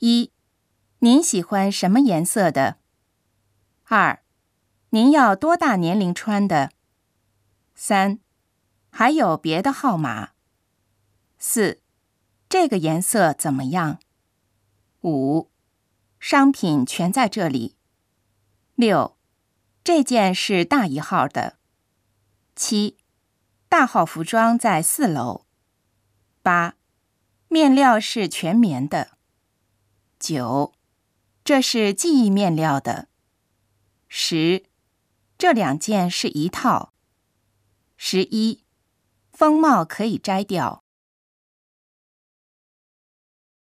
一，您喜欢什么颜色的？二，您要多大年龄穿的？三，还有别的号码？四，这个颜色怎么样？五，商品全在这里。六，这件是大一号的。七，大号服装在四楼。八，面料是全棉的。九，这是记忆面料的。十，这两件是一套。十一，风帽可以摘掉。